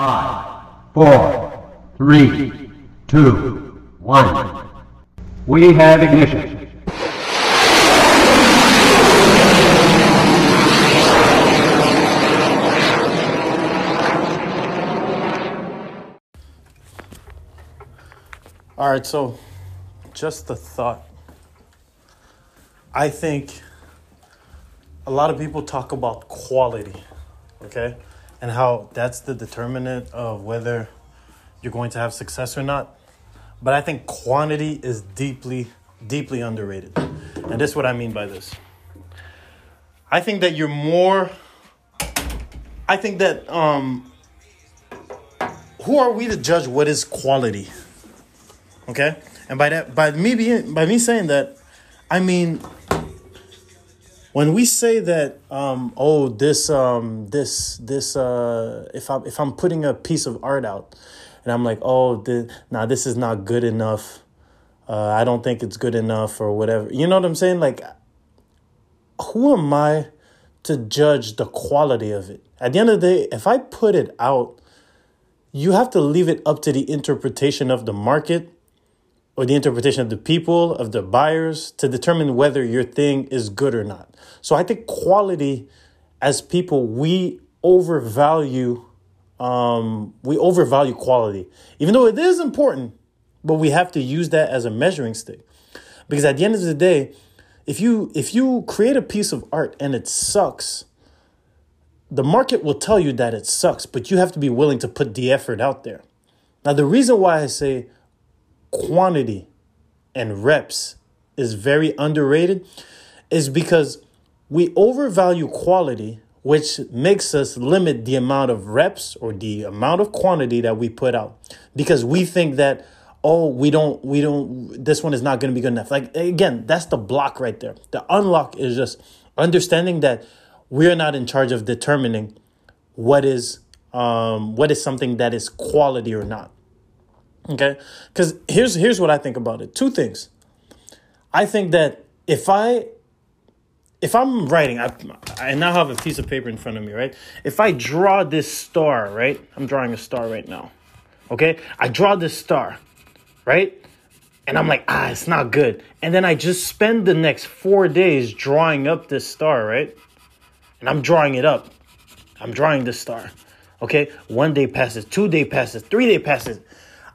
Five, four, three, two, one. We have ignition. All right, so just the thought. I think a lot of people talk about quality, okay? And how that's the determinant of whether you're going to have success or not. But I think quantity is deeply, deeply underrated. And this is what I mean by this. I think that you're more I think that um who are we to judge what is quality? Okay? And by that by me being by me saying that, I mean when we say that um oh this um this this uh if I'm if I'm putting a piece of art out and I'm like, oh the nah this is not good enough. Uh I don't think it's good enough or whatever. You know what I'm saying? Like who am I to judge the quality of it? At the end of the day, if I put it out, you have to leave it up to the interpretation of the market or the interpretation of the people, of the buyers, to determine whether your thing is good or not. So I think quality, as people, we overvalue, um, we overvalue quality, even though it is important, but we have to use that as a measuring stick, because at the end of the day, if you if you create a piece of art and it sucks, the market will tell you that it sucks, but you have to be willing to put the effort out there. Now, the reason why I say quantity and reps is very underrated is because we overvalue quality, which makes us limit the amount of reps or the amount of quantity that we put out. Because we think that oh we don't we don't this one is not going to be good enough. Like again that's the block right there. The unlock is just understanding that we're not in charge of determining what is um what is something that is quality or not Okay? Cuz here's here's what I think about it. Two things. I think that if I if I'm writing, I, I now have a piece of paper in front of me, right? If I draw this star, right? I'm drawing a star right now. Okay? I draw this star, right? And I'm like, ah, it's not good. And then I just spend the next four days drawing up this star, right? And I'm drawing it up. I'm drawing this star. Okay? One day passes, two day passes, three day passes.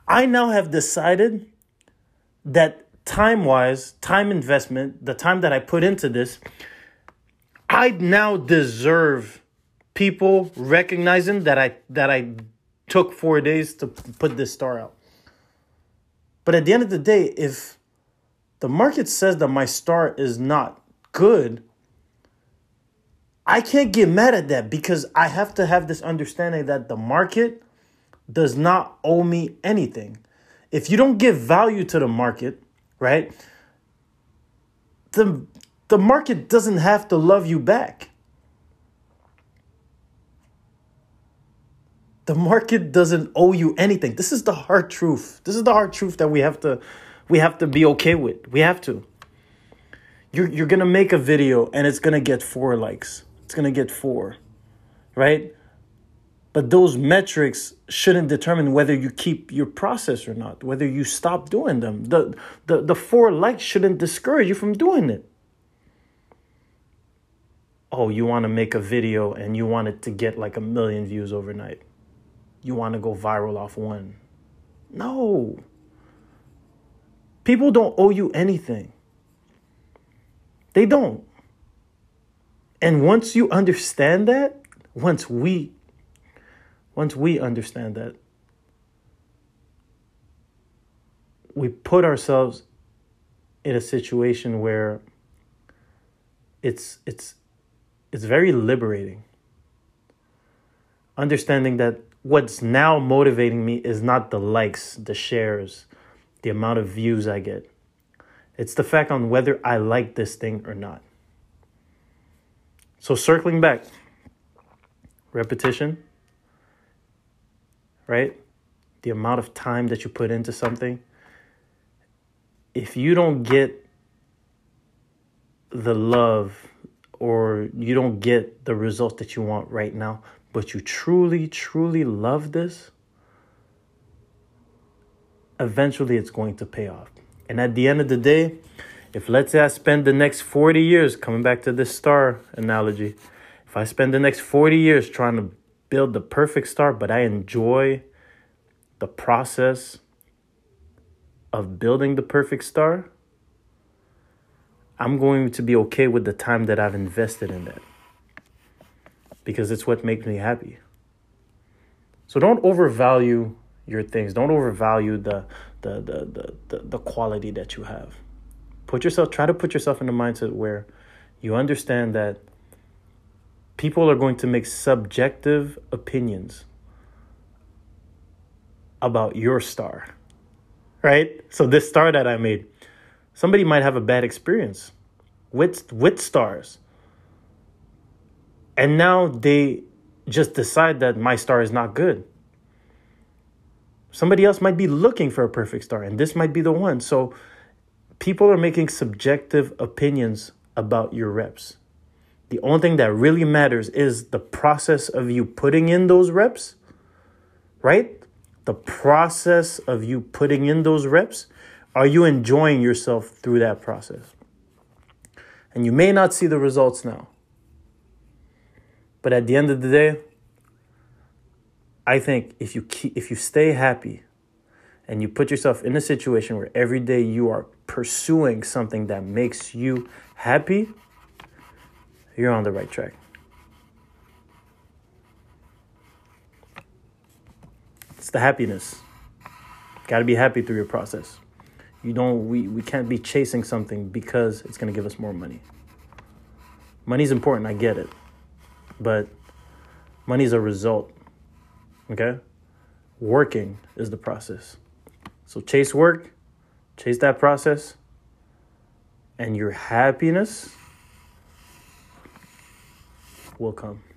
I now have decided that time wise, time investment, the time that I put into this, I now deserve people recognizing that I that I took four days to put this star out. But at the end of the day, if the market says that my star is not good, I can't get mad at that because I have to have this understanding that the market does not owe me anything. If you don't give value to the market, right? The the market doesn't have to love you back. The market doesn't owe you anything. This is the hard truth. This is the hard truth that we have to we have to be okay with. We have to. You're you're gonna make a video and it's gonna get four likes. It's gonna get four. Right? But those metrics shouldn't determine whether you keep your process or not, whether you stop doing them. The, the, the four likes shouldn't discourage you from doing it. Oh, you want to make a video and you want it to get like a million views overnight. You want to go viral off one. No. People don't owe you anything. They don't. And once you understand that, once we once we understand that, we put ourselves in a situation where it's it's it's very liberating. Understanding that what's now motivating me is not the likes the shares the amount of views i get. It's the fact on whether i like this thing or not. So circling back repetition right? The amount of time that you put into something. If you don't get the love or you don't get the results that you want right now, but you truly, truly love this, eventually it's going to pay off. And at the end of the day, if let's say I spend the next 40 years, coming back to this star analogy, if I spend the next 40 years trying to build the perfect star, but I enjoy the process of building the perfect star, I'm going to be okay with the time that I've invested in that because it's what makes me happy. So don't overvalue your things. Don't overvalue the the the the the, the quality that you have. Put yourself try to put yourself in a mindset where you understand that people are going to make subjective opinions about your star. Right? So this star that I made, somebody might have a bad experience with with stars. And now they just decide that my star is not good. Somebody else might be looking for a perfect star, and this might be the one. So people are making subjective opinions about your reps. The only thing that really matters is the process of you putting in those reps, right? The process of you putting in those reps. Are you enjoying yourself through that process? And you may not see the results now. But at the end of the day, I think if you keep, if you stay happy and you put yourself in a situation where every day you are pursuing something that makes you happy, you're on the right track. It's the happiness. Got to be happy through your process. You don't we, we can't be chasing something because it's going to give us more money. Money's important, I get it. But money's a result. Okay? Working is the process. So chase work, chase that process, and your happiness will come.